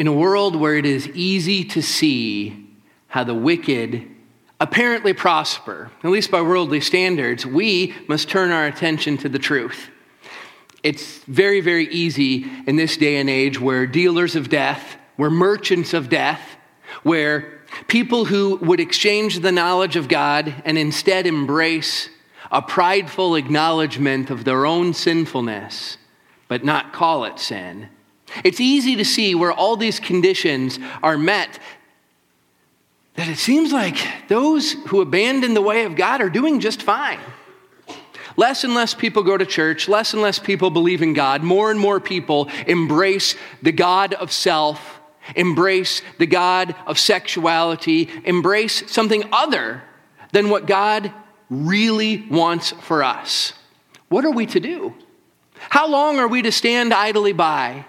In a world where it is easy to see how the wicked apparently prosper, at least by worldly standards, we must turn our attention to the truth. It's very, very easy in this day and age where dealers of death, where merchants of death, where people who would exchange the knowledge of God and instead embrace a prideful acknowledgement of their own sinfulness, but not call it sin. It's easy to see where all these conditions are met that it seems like those who abandon the way of God are doing just fine. Less and less people go to church, less and less people believe in God, more and more people embrace the God of self, embrace the God of sexuality, embrace something other than what God really wants for us. What are we to do? How long are we to stand idly by?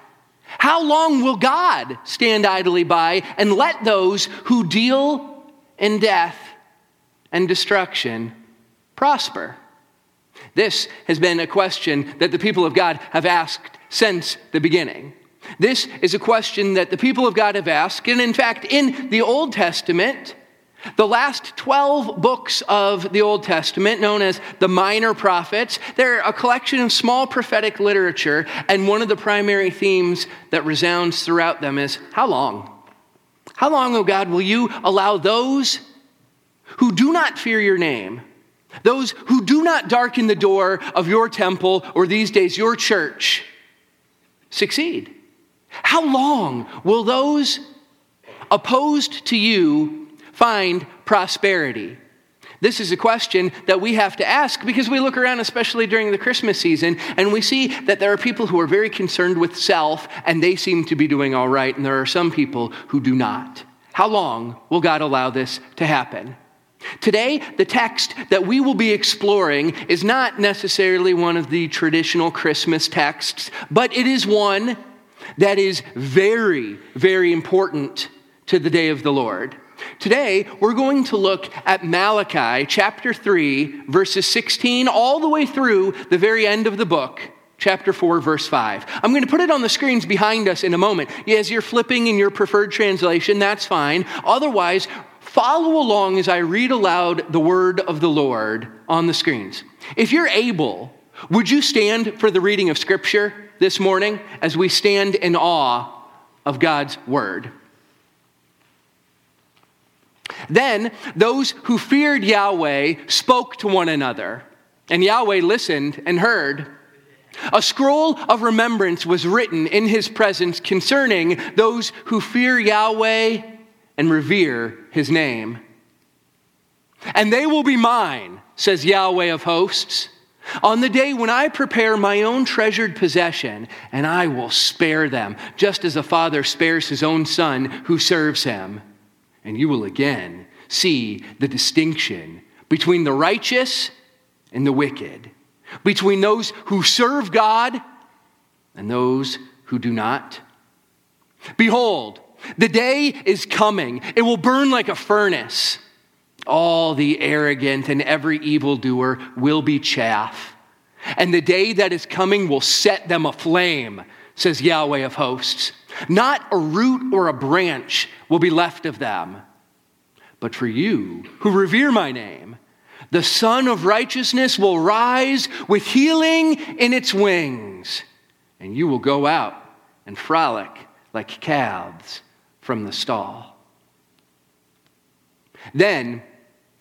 How long will God stand idly by and let those who deal in death and destruction prosper? This has been a question that the people of God have asked since the beginning. This is a question that the people of God have asked, and in fact, in the Old Testament, the last 12 books of the Old Testament, known as the Minor Prophets, they're a collection of small prophetic literature, and one of the primary themes that resounds throughout them is how long? How long, O oh God, will you allow those who do not fear your name, those who do not darken the door of your temple or these days your church, succeed? How long will those opposed to you find prosperity? This is a question that we have to ask because we look around, especially during the Christmas season, and we see that there are people who are very concerned with self and they seem to be doing all right, and there are some people who do not. How long will God allow this to happen? Today, the text that we will be exploring is not necessarily one of the traditional Christmas texts, but it is one that is very, very important to the day of the Lord. Today, we're going to look at Malachi chapter 3, verses 16, all the way through the very end of the book, chapter 4, verse 5. I'm going to put it on the screens behind us in a moment. As you're flipping in your preferred translation, that's fine. Otherwise, follow along as I read aloud the word of the Lord on the screens. If you're able, would you stand for the reading of Scripture this morning as we stand in awe of God's word? Then those who feared Yahweh spoke to one another, and Yahweh listened and heard. A scroll of remembrance was written in his presence concerning those who fear Yahweh and revere his name. And they will be mine, says Yahweh of hosts, on the day when I prepare my own treasured possession, and I will spare them, just as a father spares his own son who serves him and you will again see the distinction between the righteous and the wicked, between those who serve God and those who do not. Behold, the day is coming, it will burn like a furnace. All the arrogant and every evildoer will be chaff. And the day that is coming will set them aflame, says Yahweh of hosts. Not a root or a branch will be left of them. But for you who revere my name, the Sun of Righteousness will rise with healing in its wings, and you will go out and frolic like calves from the stall. Then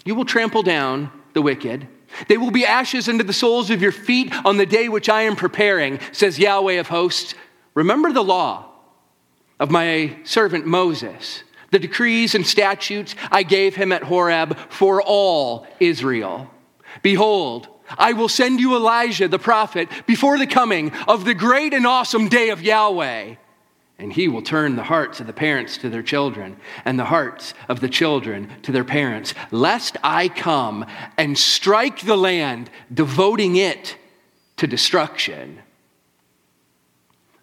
you will trample down the wicked. They will be ashes under the soles of your feet on the day which I am preparing, says Yahweh of hosts. Remember the law of my servant Moses, the decrees and statutes I gave him at Horeb for all Israel. Behold, I will send you Elijah the prophet before the coming of the great and awesome day of Yahweh. And he will turn the hearts of the parents to their children, and the hearts of the children to their parents, lest I come and strike the land, devoting it to destruction.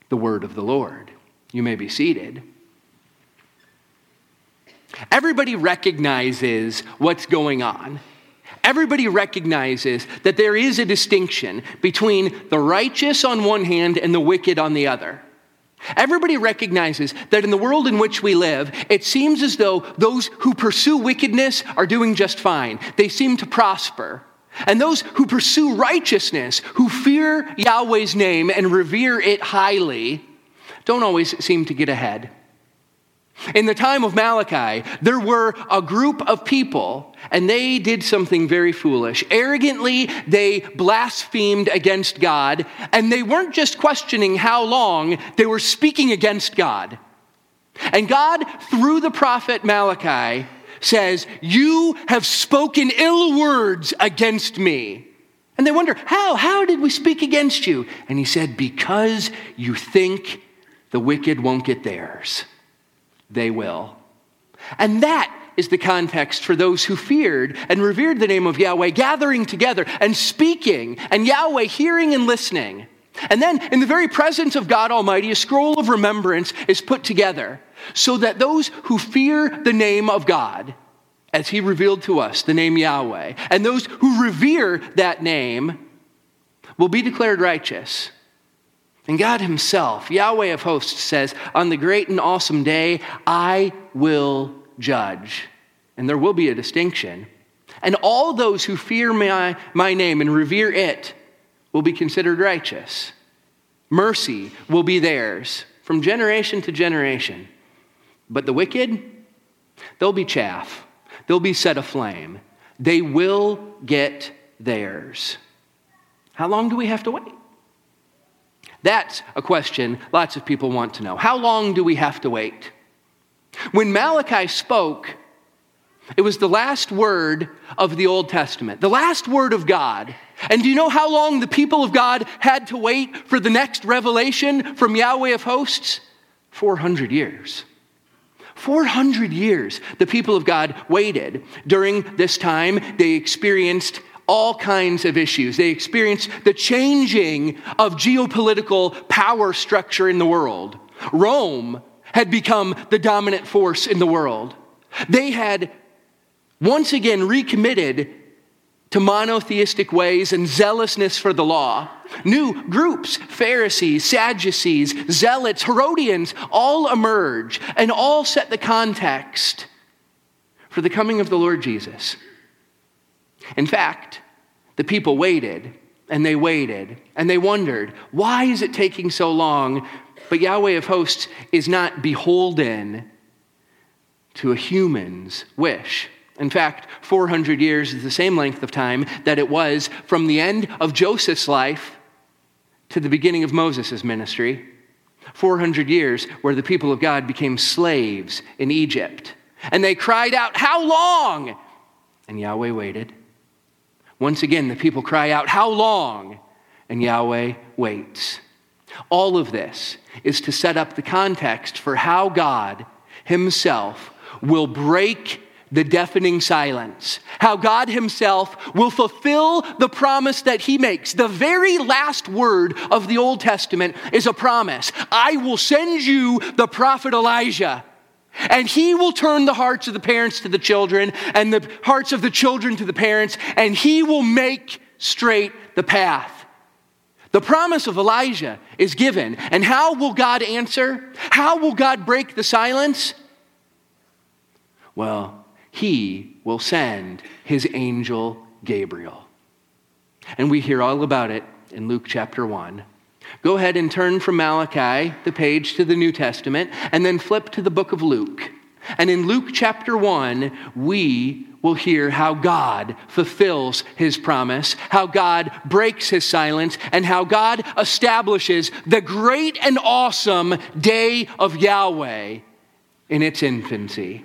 The word of the Lord. You may be seated. Everybody recognizes what's going on. Everybody recognizes that there is a distinction between the righteous on one hand and the wicked on the other. Everybody recognizes that in the world in which we live, it seems as though those who pursue wickedness are doing just fine. They seem to prosper. And those who pursue righteousness, who fear Yahweh's name and revere it highly, don't always seem to get ahead. In the time of Malachi, there were a group of people, and they did something very foolish. Arrogantly, they blasphemed against God, and they weren't just questioning how long, they were speaking against God. And God, through the prophet Malachi, says, You have spoken ill words against me. And they wonder, How? How did we speak against you? And he said, Because you think the wicked won't get theirs they will. And that is the context for those who feared and revered the name of Yahweh, gathering together and speaking, and Yahweh hearing and listening. And then, in the very presence of God Almighty, a scroll of remembrance is put together so that those who fear the name of God, as He revealed to us, the name Yahweh, and those who revere that name, will be declared righteous. And God Himself, Yahweh of hosts, says, On the great and awesome day, I will judge. And there will be a distinction. And all those who fear my, my name and revere it will be considered righteous. Mercy will be theirs from generation to generation. But the wicked, they'll be chaff, they'll be set aflame. They will get theirs. How long do we have to wait? That's a question lots of people want to know. How long do we have to wait? When Malachi spoke, it was the last word of the Old Testament, the last word of God. And do you know how long the people of God had to wait for the next revelation from Yahweh of hosts? 400 years. 400 years the people of God waited. During this time, they experienced all kinds of issues. They experienced the changing of geopolitical power structure in the world. Rome had become the dominant force in the world. They had once again recommitted to monotheistic ways and zealousness for the law. New groups, Pharisees, Sadducees, Zealots, Herodians, all emerge and all set the context for the coming of the Lord Jesus. In fact, the people waited and they waited and they wondered, why is it taking so long? But Yahweh of hosts is not beholden to a human's wish. In fact, 400 years is the same length of time that it was from the end of Joseph's life to the beginning of Moses' ministry. 400 years where the people of God became slaves in Egypt. And they cried out, How long? And Yahweh waited. Once again, the people cry out, How long? And Yahweh waits. All of this is to set up the context for how God Himself will break the deafening silence. How God Himself will fulfill the promise that He makes. The very last word of the Old Testament is a promise I will send you the prophet Elijah. And he will turn the hearts of the parents to the children and the hearts of the children to the parents, and he will make straight the path. The promise of Elijah is given. And how will God answer? How will God break the silence? Well, he will send his angel Gabriel. And we hear all about it in Luke chapter 1. Go ahead and turn from Malachi, the page, to the New Testament, and then flip to the book of Luke. And in Luke chapter 1, we will hear how God fulfills his promise, how God breaks his silence, and how God establishes the great and awesome day of Yahweh in its infancy.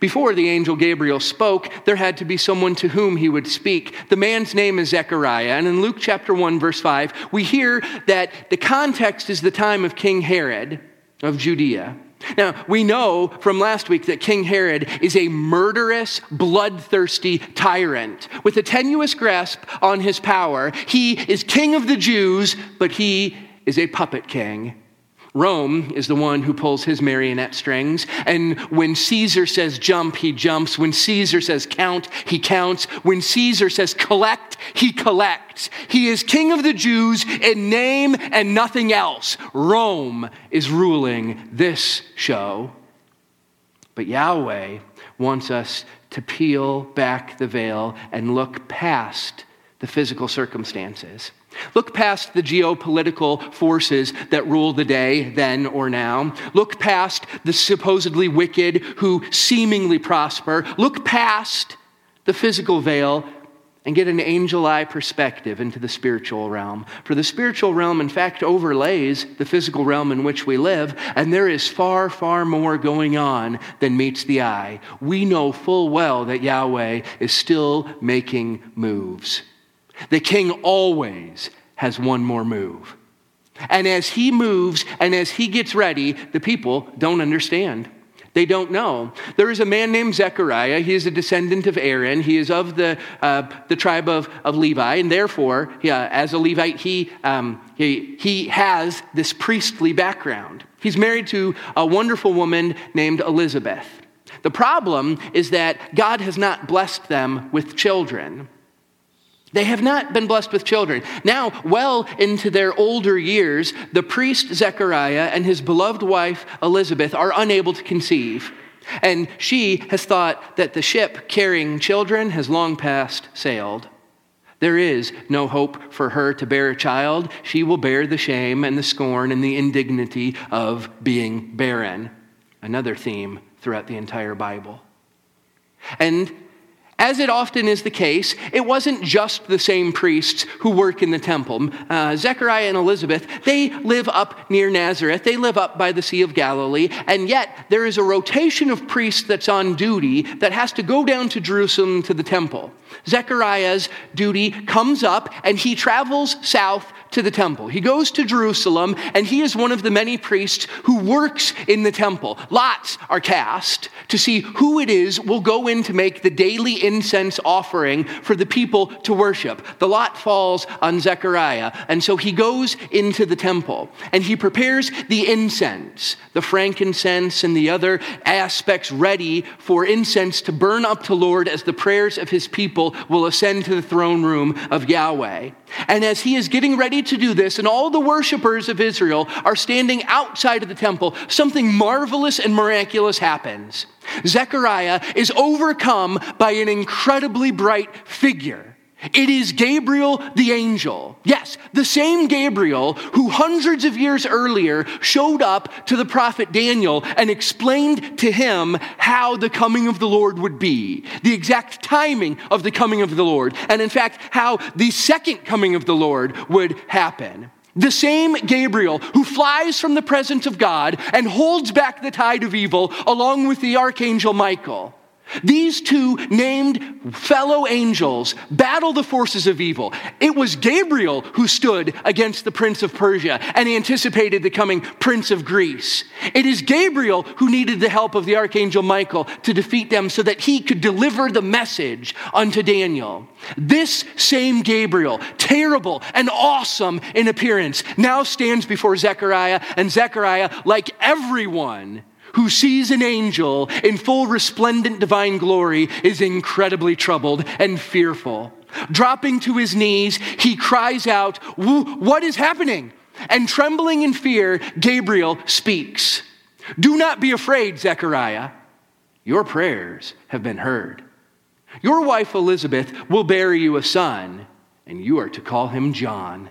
Before the angel Gabriel spoke, there had to be someone to whom he would speak. The man's name is Zechariah. And in Luke chapter 1, verse 5, we hear that the context is the time of King Herod of Judea. Now, we know from last week that King Herod is a murderous, bloodthirsty tyrant with a tenuous grasp on his power. He is king of the Jews, but he is a puppet king Rome is the one who pulls his marionette strings. And when Caesar says jump, he jumps. When Caesar says count, he counts. When Caesar says collect, he collects. He is king of the Jews in name and nothing else. Rome is ruling this show. But Yahweh wants us to peel back the veil and look past the physical circumstances. Look past the geopolitical forces that rule the day, then or now. Look past the supposedly wicked who seemingly prosper. Look past the physical veil and get an angel eye perspective into the spiritual realm. For the spiritual realm, in fact, overlays the physical realm in which we live, and there is far, far more going on than meets the eye. We know full well that Yahweh is still making moves. The king always has one more move. And as he moves and as he gets ready, the people don't understand. They don't know. There is a man named Zechariah. He is a descendant of Aaron. He is of the, uh, the tribe of, of Levi. And therefore, yeah, as a Levite, he, um, he, he has this priestly background. He's married to a wonderful woman named Elizabeth. The problem is that God has not blessed them with children. They have not been blessed with children. Now, well into their older years, the priest Zechariah and his beloved wife Elizabeth are unable to conceive. And she has thought that the ship carrying children has long past sailed. There is no hope for her to bear a child. She will bear the shame and the scorn and the indignity of being barren. Another theme throughout the entire Bible. And as it often is the case, it wasn't just the same priests who work in the temple. Uh, Zechariah and Elizabeth, they live up near Nazareth. They live up by the Sea of Galilee. And yet, there is a rotation of priests that's on duty that has to go down to Jerusalem to the temple. Zechariah's duty comes up and he travels south to the temple. He goes to Jerusalem and he is one of the many priests who works in the temple. Lots are cast to see who it is will go in to make the daily incense offering for the people to worship. The lot falls on Zechariah, and so he goes into the temple and he prepares the incense, the frankincense, and the other aspects ready for incense to burn up to Lord as the prayers of his people will ascend to the throne room of Yahweh. And as he is getting ready to do this, and all the worshipers of Israel are standing outside of the temple, something marvelous and miraculous happens. Zechariah is overcome by an incredibly bright figure. It is Gabriel the angel. Yes, the same Gabriel who hundreds of years earlier showed up to the prophet Daniel and explained to him how the coming of the Lord would be, the exact timing of the coming of the Lord, and in fact, how the second coming of the Lord would happen. The same Gabriel who flies from the presence of God and holds back the tide of evil along with the archangel Michael. These two named fellow angels battle the forces of evil. It was Gabriel who stood against the prince of Persia and anticipated the coming prince of Greece. It is Gabriel who needed the help of the archangel Michael to defeat them so that he could deliver the message unto Daniel. This same Gabriel, terrible and awesome in appearance, now stands before Zechariah, and Zechariah, like everyone, who sees an angel in full resplendent divine glory is incredibly troubled and fearful. Dropping to his knees, he cries out, What is happening? And trembling in fear, Gabriel speaks. Do not be afraid, Zechariah. Your prayers have been heard. Your wife Elizabeth will bear you a son, and you are to call him John.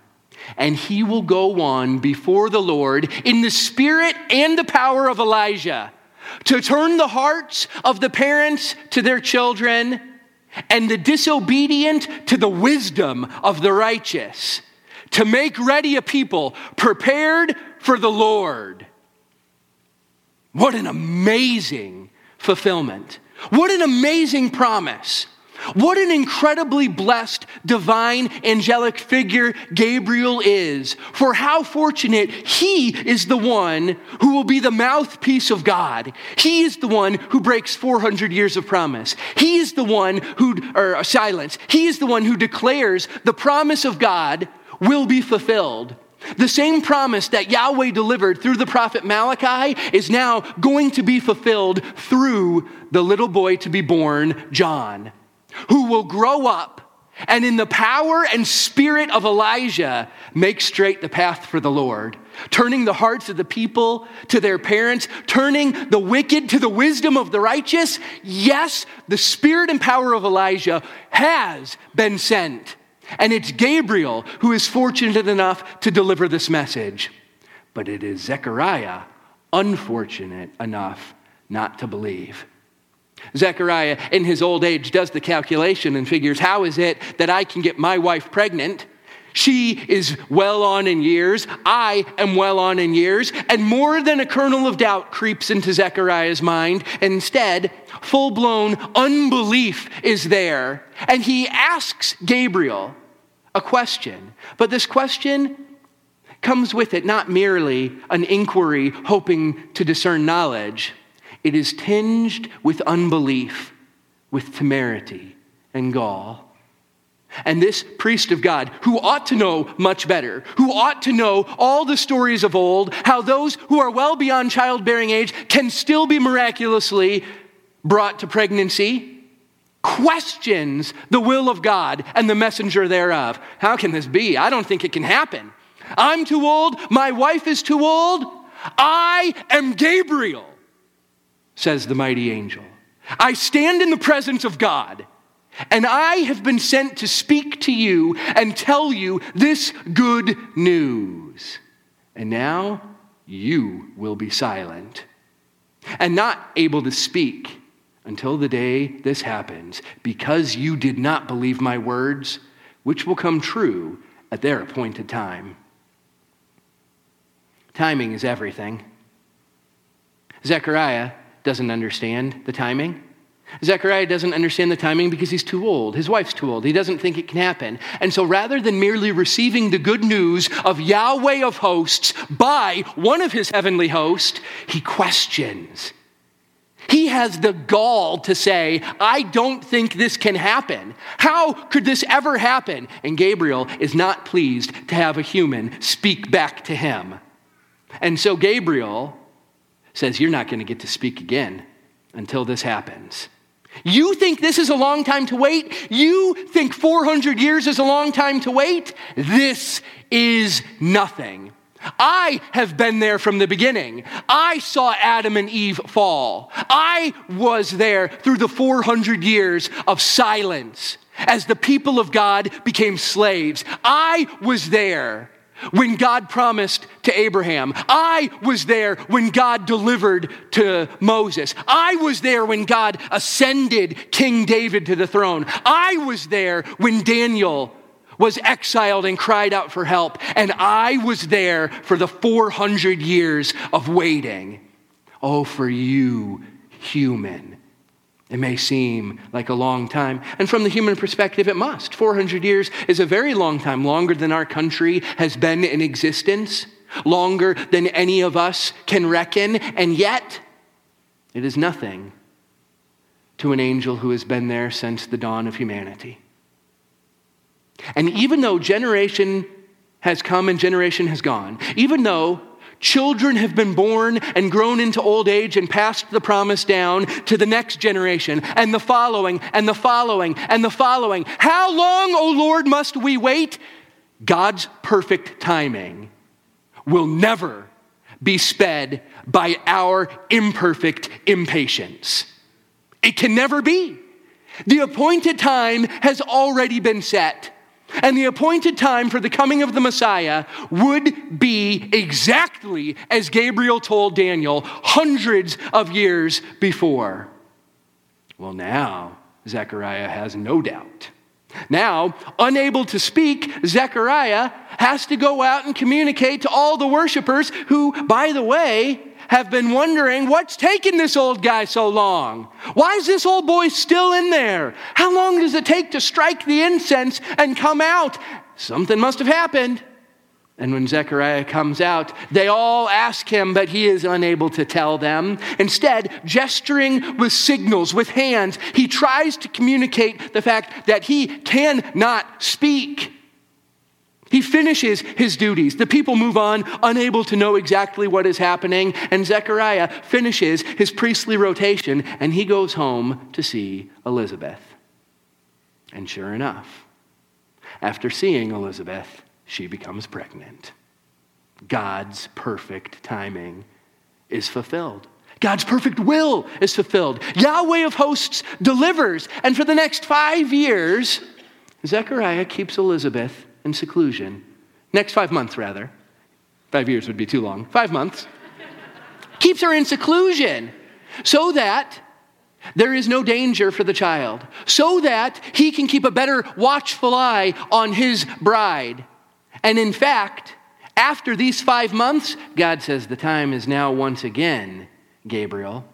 and he will go on before the Lord in the spirit and the power of Elijah to turn the hearts of the parents to their children and the disobedient to the wisdom of the righteous, to make ready a people prepared for the Lord. What an amazing fulfillment. What an amazing promise. What an incredibly blessed divine angelic figure Gabriel is. For how fortunate he is the one who will be the mouthpiece of God. He is the one who breaks 400 years of promise. He is the one who, or uh, silence. He is the one who declares the promise of God will be fulfilled. The same promise that Yahweh delivered through the prophet Malachi is now going to be fulfilled through the little boy to be born, John who will grow up and in the power and spirit of Elijah make straight the path for the Lord, turning the hearts of the people to their parents, turning the wicked to the wisdom of the righteous. Yes, the spirit and power of Elijah has been sent. And it's Gabriel who is fortunate enough to deliver this message. But it is Zechariah unfortunate enough not to believe. Zechariah, in his old age, does the calculation and figures how is it that I can get my wife pregnant? She is well on in years. I am well on in years. And more than a kernel of doubt creeps into Zechariah's mind. Instead, full blown unbelief is there. And he asks Gabriel a question. But this question comes with it not merely an inquiry hoping to discern knowledge it is tinged with unbelief, with temerity and gall. And this priest of God, who ought to know much better, who ought to know all the stories of old, how those who are well beyond childbearing age can still be miraculously brought to pregnancy, questions the will of God and the messenger thereof. How can this be? I don't think it can happen. I'm too old. My wife is too old. I am Gabriel says the mighty angel. I stand in the presence of God, and I have been sent to speak to you and tell you this good news. And now you will be silent and not able to speak until the day this happens, because you did not believe my words, which will come true at their appointed time. Timing is everything. Zechariah doesn't understand the timing. Zechariah doesn't understand the timing because he's too old. His wife's too old. He doesn't think it can happen. And so rather than merely receiving the good news of Yahweh of hosts by one of his heavenly hosts, he questions. He has the gall to say, I don't think this can happen. How could this ever happen? And Gabriel is not pleased to have a human speak back to him. And so Gabriel says, You're not going to get to speak again until this happens. You think this is a long time to wait? You think 400 years is a long time to wait? This is nothing. I have been there from the beginning. I saw Adam and Eve fall. I was there through the 400 years of silence as the people of God became slaves. I was there when God promised to Abraham. I was there when God delivered to Moses. I was there when God ascended King David to the throne. I was there when Daniel was exiled and cried out for help. And I was there for the 400 years of waiting. Oh, for you, human it may seem like a long time. And from the human perspective, it must. 400 years is a very long time, longer than our country has been in existence, longer than any of us can reckon. And yet, it is nothing to an angel who has been there since the dawn of humanity. And even though generation has come and generation has gone, even though Children have been born and grown into old age and passed the promise down to the next generation and the following and the following and the following. How long, O oh Lord, must we wait? God's perfect timing will never be sped by our imperfect impatience. It can never be. The appointed time has already been set. And the appointed time for the coming of the Messiah would be exactly as Gabriel told Daniel hundreds of years before. Well, now Zechariah has no doubt. Now, unable to speak, Zechariah has to go out and communicate to all the worshipers who, by the way, have been wondering what's taking this old guy so long? Why is this old boy still in there? How long does it take to strike the incense and come out? Something must have happened. And when Zechariah comes out, they all ask him, but he is unable to tell them. Instead, gesturing with signals, with hands, he tries to communicate the fact that he cannot speak. He finishes his duties. The people move on, unable to know exactly what is happening, and Zechariah finishes his priestly rotation and he goes home to see Elizabeth. And sure enough, after seeing Elizabeth, she becomes pregnant. God's perfect timing is fulfilled. God's perfect will is fulfilled. Yahweh of hosts delivers. And for the next five years, Zechariah keeps Elizabeth in seclusion. Next five months, rather. Five years would be too long. Five months. keeps her in seclusion so that there is no danger for the child, so that he can keep a better watchful eye on his bride. And in fact, after these five months, God says, The time is now once again, Gabriel.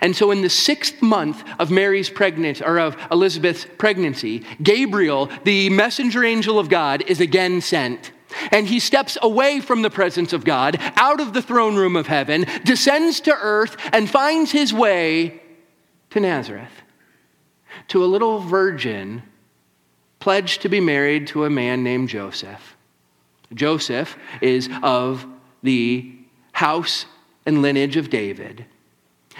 And so, in the sixth month of Mary's pregnancy, or of Elizabeth's pregnancy, Gabriel, the messenger angel of God, is again sent. And he steps away from the presence of God, out of the throne room of heaven, descends to earth, and finds his way to Nazareth, to a little virgin pledged to be married to a man named Joseph. Joseph is of the house and lineage of David.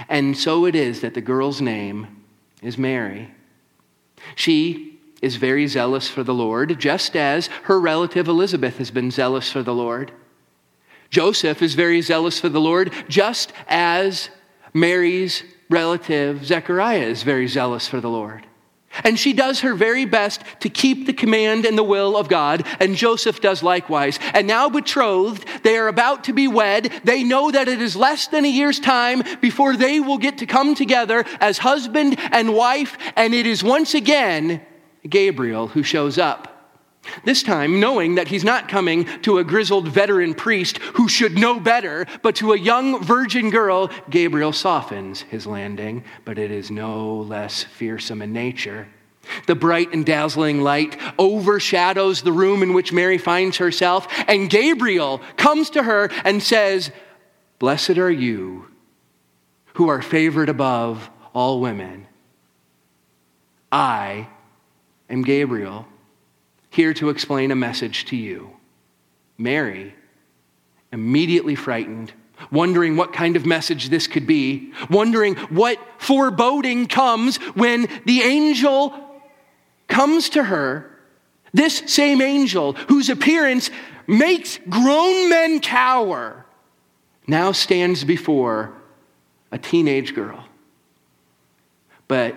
And so it is that the girl's name is Mary. She is very zealous for the Lord, just as her relative Elizabeth has been zealous for the Lord. Joseph is very zealous for the Lord, just as Mary's relative Zechariah is very zealous for the Lord. And she does her very best to keep the command and the will of God, and Joseph does likewise. And now betrothed, they are about to be wed. They know that it is less than a year's time before they will get to come together as husband and wife, and it is once again Gabriel who shows up. This time, knowing that he's not coming to a grizzled veteran priest who should know better, but to a young virgin girl, Gabriel softens his landing, but it is no less fearsome in nature. The bright and dazzling light overshadows the room in which Mary finds herself, and Gabriel comes to her and says, Blessed are you who are favored above all women. I am Gabriel here to explain a message to you. Mary, immediately frightened, wondering what kind of message this could be, wondering what foreboding comes when the angel comes to her, this same angel whose appearance makes grown men cower, now stands before a teenage girl. But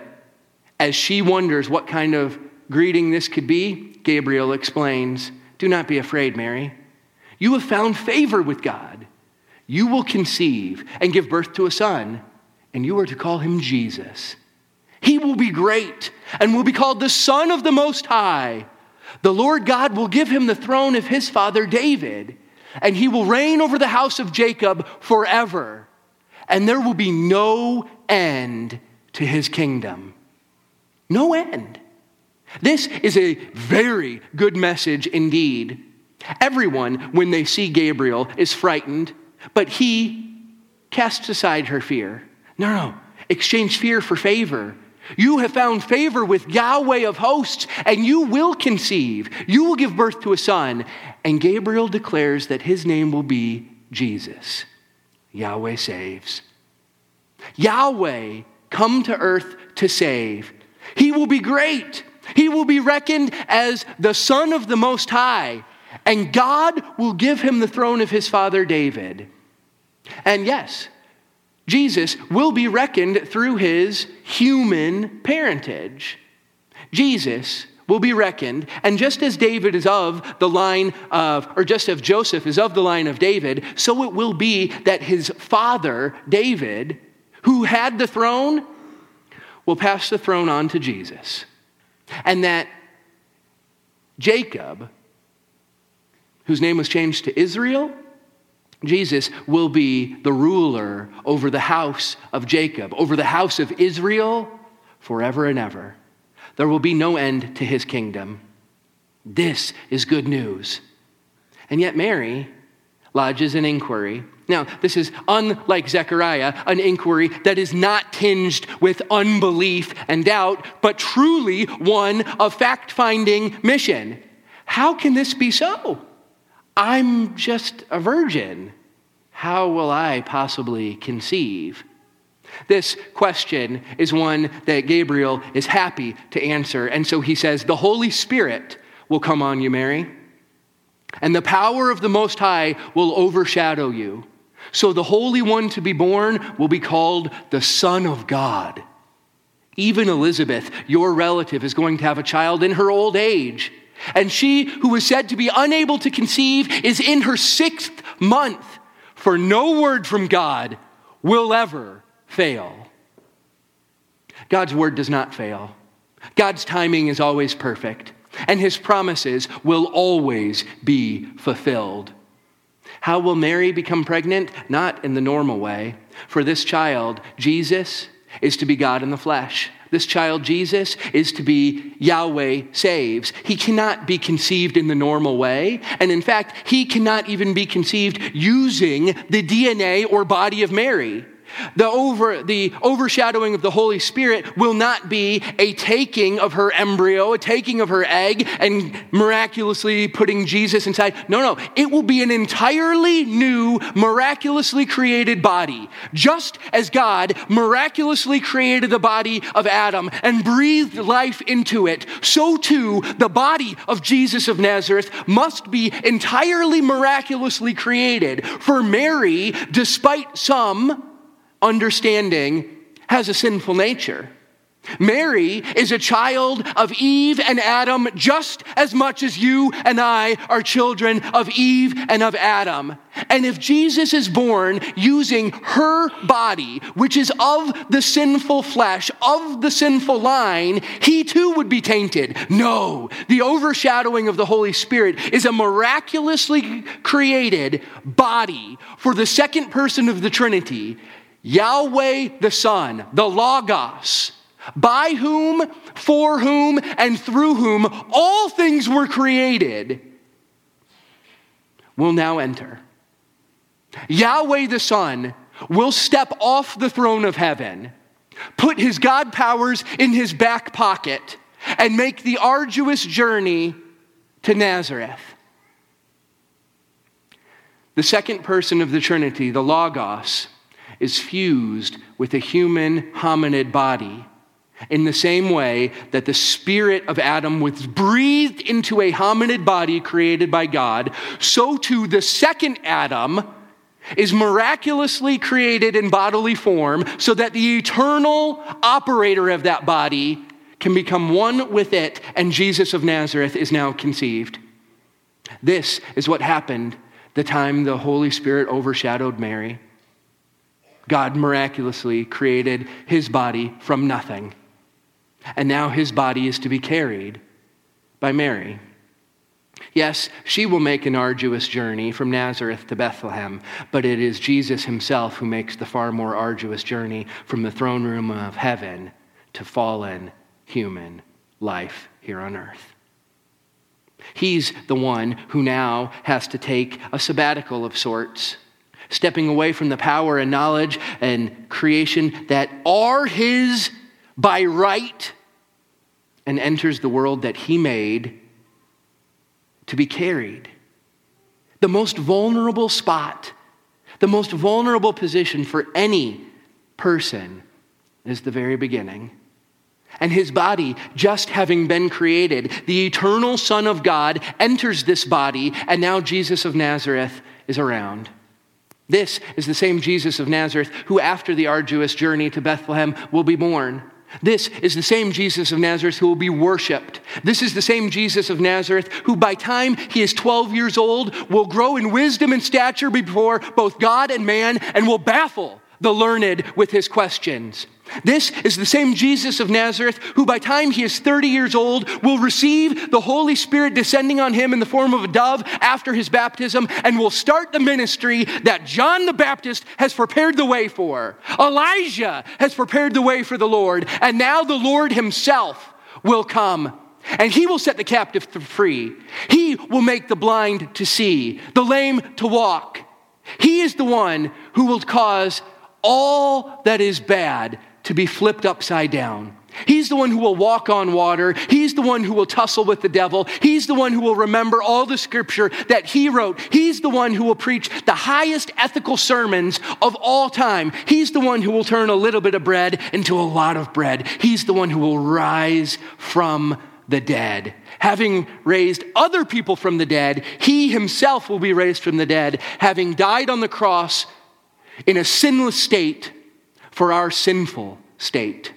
as she wonders what kind of greeting this could be, Gabriel explains Do not be afraid, Mary. You have found favor with God. You will conceive and give birth to a son, and you are to call him Jesus. He will be great and will be called the Son of the Most High. The Lord God will give him the throne of his father David, and he will reign over the house of Jacob forever, and there will be no end to his kingdom. No end. This is a very good message indeed. Everyone, when they see Gabriel, is frightened, but he casts aside her fear. No, no, exchange fear for favor. You have found favor with Yahweh of hosts, and you will conceive. You will give birth to a son. And Gabriel declares that his name will be Jesus. Yahweh saves. Yahweh come to earth to save. He will be great. He will be reckoned as the Son of the Most High, and God will give him the throne of his father David. And yes, Jesus will be reckoned through his human parentage. Jesus will be reckoned, and just as David is of the line of, or just as Joseph is of the line of David, so it will be that his father, David, who had the throne, will pass the throne on to Jesus. And that Jacob, whose name was changed to Israel, Jesus will be the ruler over the house of Jacob, over the house of Israel forever and ever. There will be no end to his kingdom. This is good news. And yet, Mary lodges an inquiry. Now, this is unlike Zechariah, an inquiry that is not tinged with unbelief and doubt, but truly one of fact finding mission. How can this be so? I'm just a virgin. How will I possibly conceive? This question is one that Gabriel is happy to answer. And so he says, The Holy Spirit will come on you, Mary, and the power of the Most High will overshadow you. So the Holy One to be born will be called the Son of God. Even Elizabeth, your relative, is going to have a child in her old age. And she who was said to be unable to conceive is in her sixth month, for no word from God will ever fail. God's word does not fail. God's timing is always perfect, and his promises will always be fulfilled. How will Mary become pregnant? Not in the normal way. For this child, Jesus, is to be God in the flesh. This child, Jesus, is to be Yahweh saves. He cannot be conceived in the normal way. And in fact, he cannot even be conceived using the DNA or body of Mary. The, over, the overshadowing of the Holy Spirit will not be a taking of her embryo, a taking of her egg, and miraculously putting Jesus inside. No, no. It will be an entirely new, miraculously created body. Just as God miraculously created the body of Adam and breathed life into it, so too the body of Jesus of Nazareth must be entirely miraculously created. For Mary, despite some, understanding has a sinful nature. Mary is a child of Eve and Adam just as much as you and I are children of Eve and of Adam. And if Jesus is born using her body, which is of the sinful flesh, of the sinful line, he too would be tainted. No, the overshadowing of the Holy Spirit is a miraculously created body for the second person of the Trinity Yahweh the Son, the Logos, by whom, for whom, and through whom all things were created, will now enter. Yahweh the Son will step off the throne of heaven, put his God powers in his back pocket, and make the arduous journey to Nazareth. The second person of the Trinity, the Logos, is fused with a human hominid body. In the same way that the spirit of Adam was breathed into a hominid body created by God, so too the second Adam is miraculously created in bodily form so that the eternal operator of that body can become one with it, and Jesus of Nazareth is now conceived. This is what happened the time the Holy Spirit overshadowed Mary. God miraculously created his body from nothing. And now his body is to be carried by Mary. Yes, she will make an arduous journey from Nazareth to Bethlehem, but it is Jesus himself who makes the far more arduous journey from the throne room of heaven to fallen human life here on earth. He's the one who now has to take a sabbatical of sorts stepping away from the power and knowledge and creation that are his by right, and enters the world that he made to be carried. The most vulnerable spot, the most vulnerable position for any person is the very beginning. And his body, just having been created, the eternal Son of God enters this body, and now Jesus of Nazareth is around. This is the same Jesus of Nazareth who, after the arduous journey to Bethlehem, will be born. This is the same Jesus of Nazareth who will be worshiped. This is the same Jesus of Nazareth who, by time he is 12 years old, will grow in wisdom and stature before both God and man and will baffle the learned with his questions. This is the same Jesus of Nazareth who, by time he is 30 years old, will receive the Holy Spirit descending on him in the form of a dove after his baptism and will start the ministry that John the Baptist has prepared the way for. Elijah has prepared the way for the Lord, and now the Lord himself will come. And he will set the captive free. He will make the blind to see, the lame to walk. He is the one who will cause all that is bad to be flipped upside down. He's the one who will walk on water. He's the one who will tussle with the devil. He's the one who will remember all the scripture that he wrote. He's the one who will preach the highest ethical sermons of all time. He's the one who will turn a little bit of bread into a lot of bread. He's the one who will rise from the dead. Having raised other people from the dead, he himself will be raised from the dead, having died on the cross in a sinless state for our sinful state.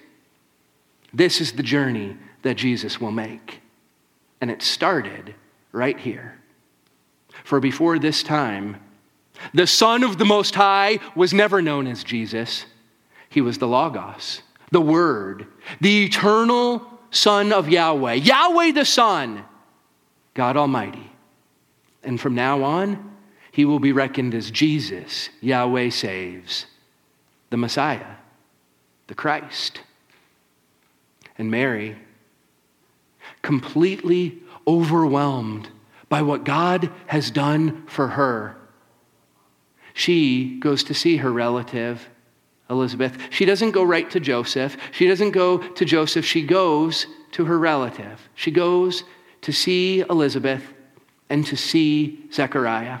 This is the journey that Jesus will make. And it started right here. For before this time, the Son of the Most High was never known as Jesus. He was the Logos, the Word, the eternal Son of Yahweh, Yahweh the Son, God Almighty. And from now on, he will be reckoned as Jesus, Yahweh saves, the Messiah, the Christ. And Mary, completely overwhelmed by what God has done for her, she goes to see her relative, Elizabeth. She doesn't go right to Joseph. She doesn't go to Joseph. She goes to her relative. She goes to see Elizabeth and to see Zechariah.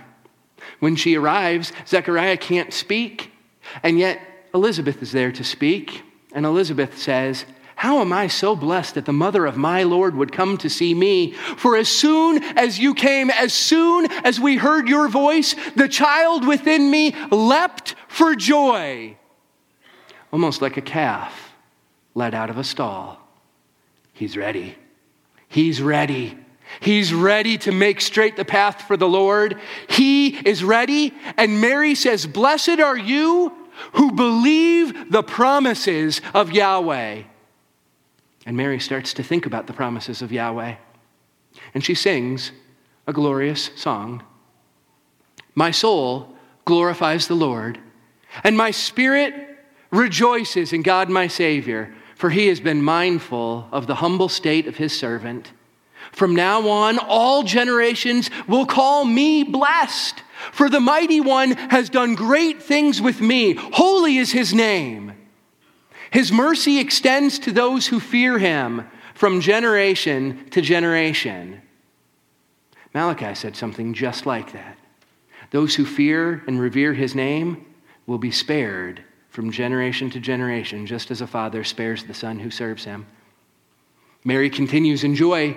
When she arrives, Zechariah can't speak, and yet Elizabeth is there to speak. And Elizabeth says, How am I so blessed that the mother of my Lord would come to see me? For as soon as you came, as soon as we heard your voice, the child within me leapt for joy, almost like a calf let out of a stall. He's ready. He's ready. He's ready to make straight the path for the Lord. He is ready. And Mary says, Blessed are you who believe the promises of Yahweh. And Mary starts to think about the promises of Yahweh. And she sings a glorious song My soul glorifies the Lord, and my spirit rejoices in God my Savior, for he has been mindful of the humble state of his servant. From now on, all generations will call me blessed, for the mighty one has done great things with me. Holy is his name. His mercy extends to those who fear him from generation to generation. Malachi said something just like that. Those who fear and revere his name will be spared from generation to generation, just as a father spares the son who serves him. Mary continues in joy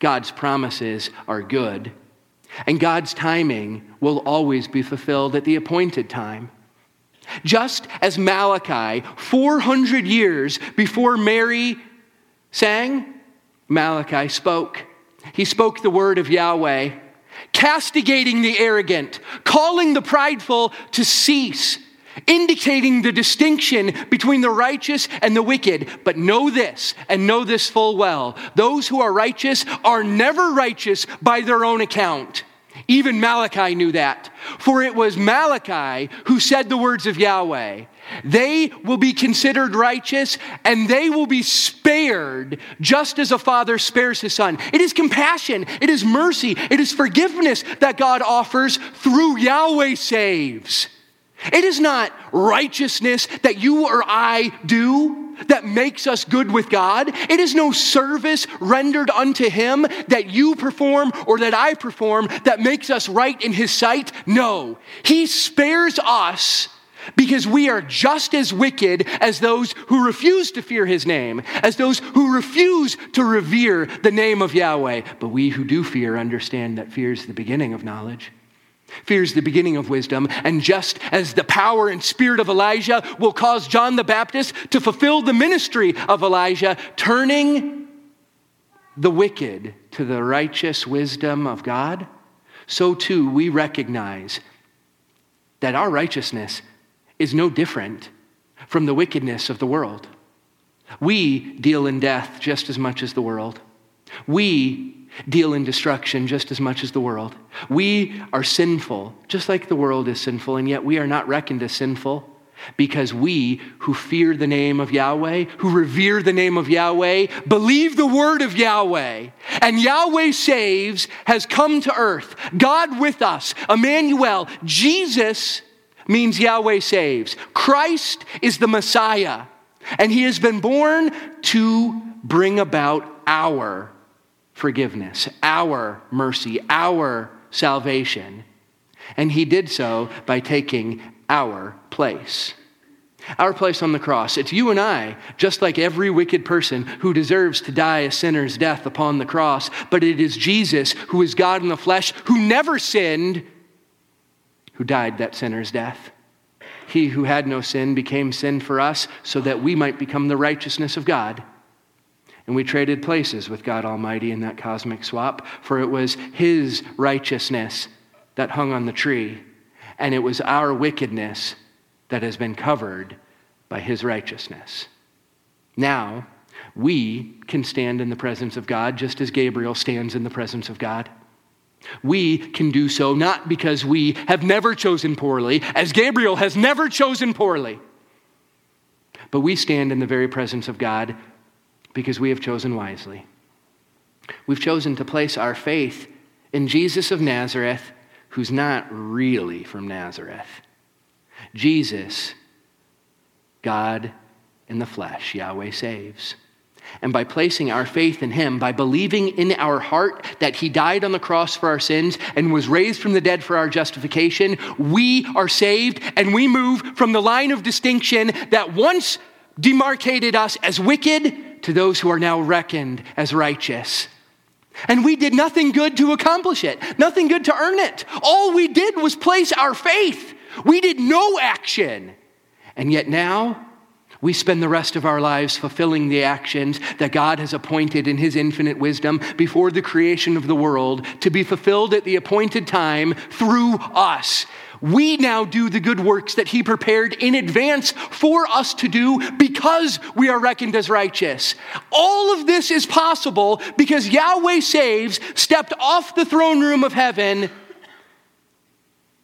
God's promises are good, and God's timing will always be fulfilled at the appointed time. Just as Malachi, 400 years before Mary sang, Malachi spoke. He spoke the word of Yahweh, castigating the arrogant, calling the prideful to cease indicating the distinction between the righteous and the wicked. But know this, and know this full well those who are righteous are never righteous by their own account. Even Malachi knew that. For it was Malachi who said the words of Yahweh. They will be considered righteous and they will be spared just as a father spares his son. It is compassion, it is mercy, it is forgiveness that God offers through Yahweh saves. It is not righteousness that you or I do that makes us good with God. It is no service rendered unto Him that you perform or that I perform that makes us right in His sight. No, He spares us because we are just as wicked as those who refuse to fear his name, as those who refuse to revere the name of Yahweh. But we who do fear understand that fear is the beginning of knowledge. Fear is the beginning of wisdom, and just as the power and spirit of Elijah will cause John the Baptist to fulfill the ministry of Elijah, turning the wicked to the righteous wisdom of God, so too we recognize that our righteousness is no different from the wickedness of the world. We deal in death just as much as the world. We deal in destruction just as much as the world. We are sinful, just like the world is sinful, and yet we are not reckoned as sinful because we who fear the name of Yahweh, who revere the name of Yahweh, believe the word of Yahweh, and Yahweh saves has come to earth. God with us, Emmanuel, Jesus means Yahweh saves. Christ is the Messiah, and he has been born to bring about our forgiveness, our mercy, our salvation. And he did so by taking our place. Our place on the cross. It's you and I, just like every wicked person who deserves to die a sinner's death upon the cross. But it is Jesus, who is God in the flesh, who never sinned, who died that sinner's death. He who had no sin became sin for us so that we might become the righteousness of God. And we traded places with God Almighty in that cosmic swap, for it was His righteousness that hung on the tree, and it was our wickedness that has been covered by His righteousness. Now, we can stand in the presence of God just as Gabriel stands in the presence of God. We can do so not because we have never chosen poorly, as Gabriel has never chosen poorly, but we stand in the very presence of God because we have chosen wisely. We've chosen to place our faith in Jesus of Nazareth, who's not really from Nazareth. Jesus, God in the flesh, Yahweh saves. And by placing our faith in Him, by believing in our heart that He died on the cross for our sins and was raised from the dead for our justification, we are saved and we move from the line of distinction that once demarcated us as wicked to those who are now reckoned as righteous. And we did nothing good to accomplish it, nothing good to earn it. All we did was place our faith. We did no action. And yet now, we spend the rest of our lives fulfilling the actions that God has appointed in His infinite wisdom before the creation of the world to be fulfilled at the appointed time through us. We now do the good works that He prepared in advance for us to do because we are reckoned as righteous. All of this is possible because Yahweh Saves stepped off the throne room of heaven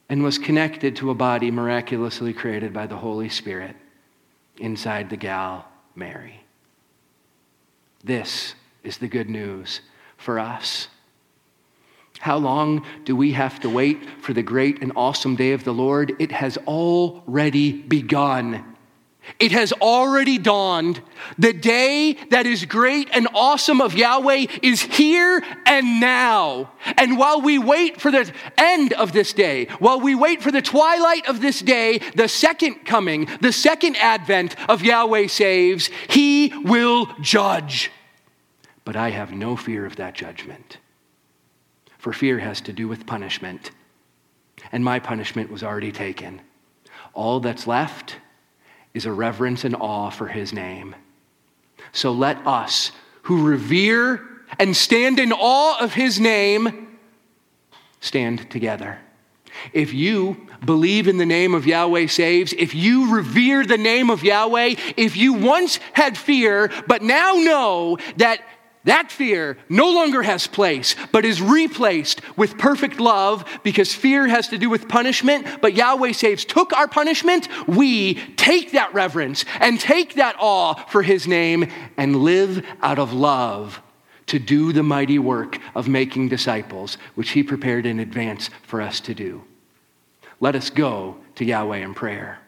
and was connected to a body miraculously created by the Holy Spirit inside the gal Mary. This is the good news for us. How long do we have to wait for the great and awesome day of the Lord? It has already begun. It has already dawned. The day that is great and awesome of Yahweh is here and now. And while we wait for the end of this day, while we wait for the twilight of this day, the second coming, the second advent of Yahweh saves, he will judge. But I have no fear of that judgment for fear has to do with punishment. And my punishment was already taken. All that's left is a reverence and awe for his name. So let us, who revere and stand in awe of his name, stand together. If you believe in the name of Yahweh saves, if you revere the name of Yahweh, if you once had fear, but now know that that fear no longer has place, but is replaced with perfect love because fear has to do with punishment, but Yahweh saves took our punishment. We take that reverence and take that awe for his name and live out of love to do the mighty work of making disciples, which he prepared in advance for us to do. Let us go to Yahweh in prayer.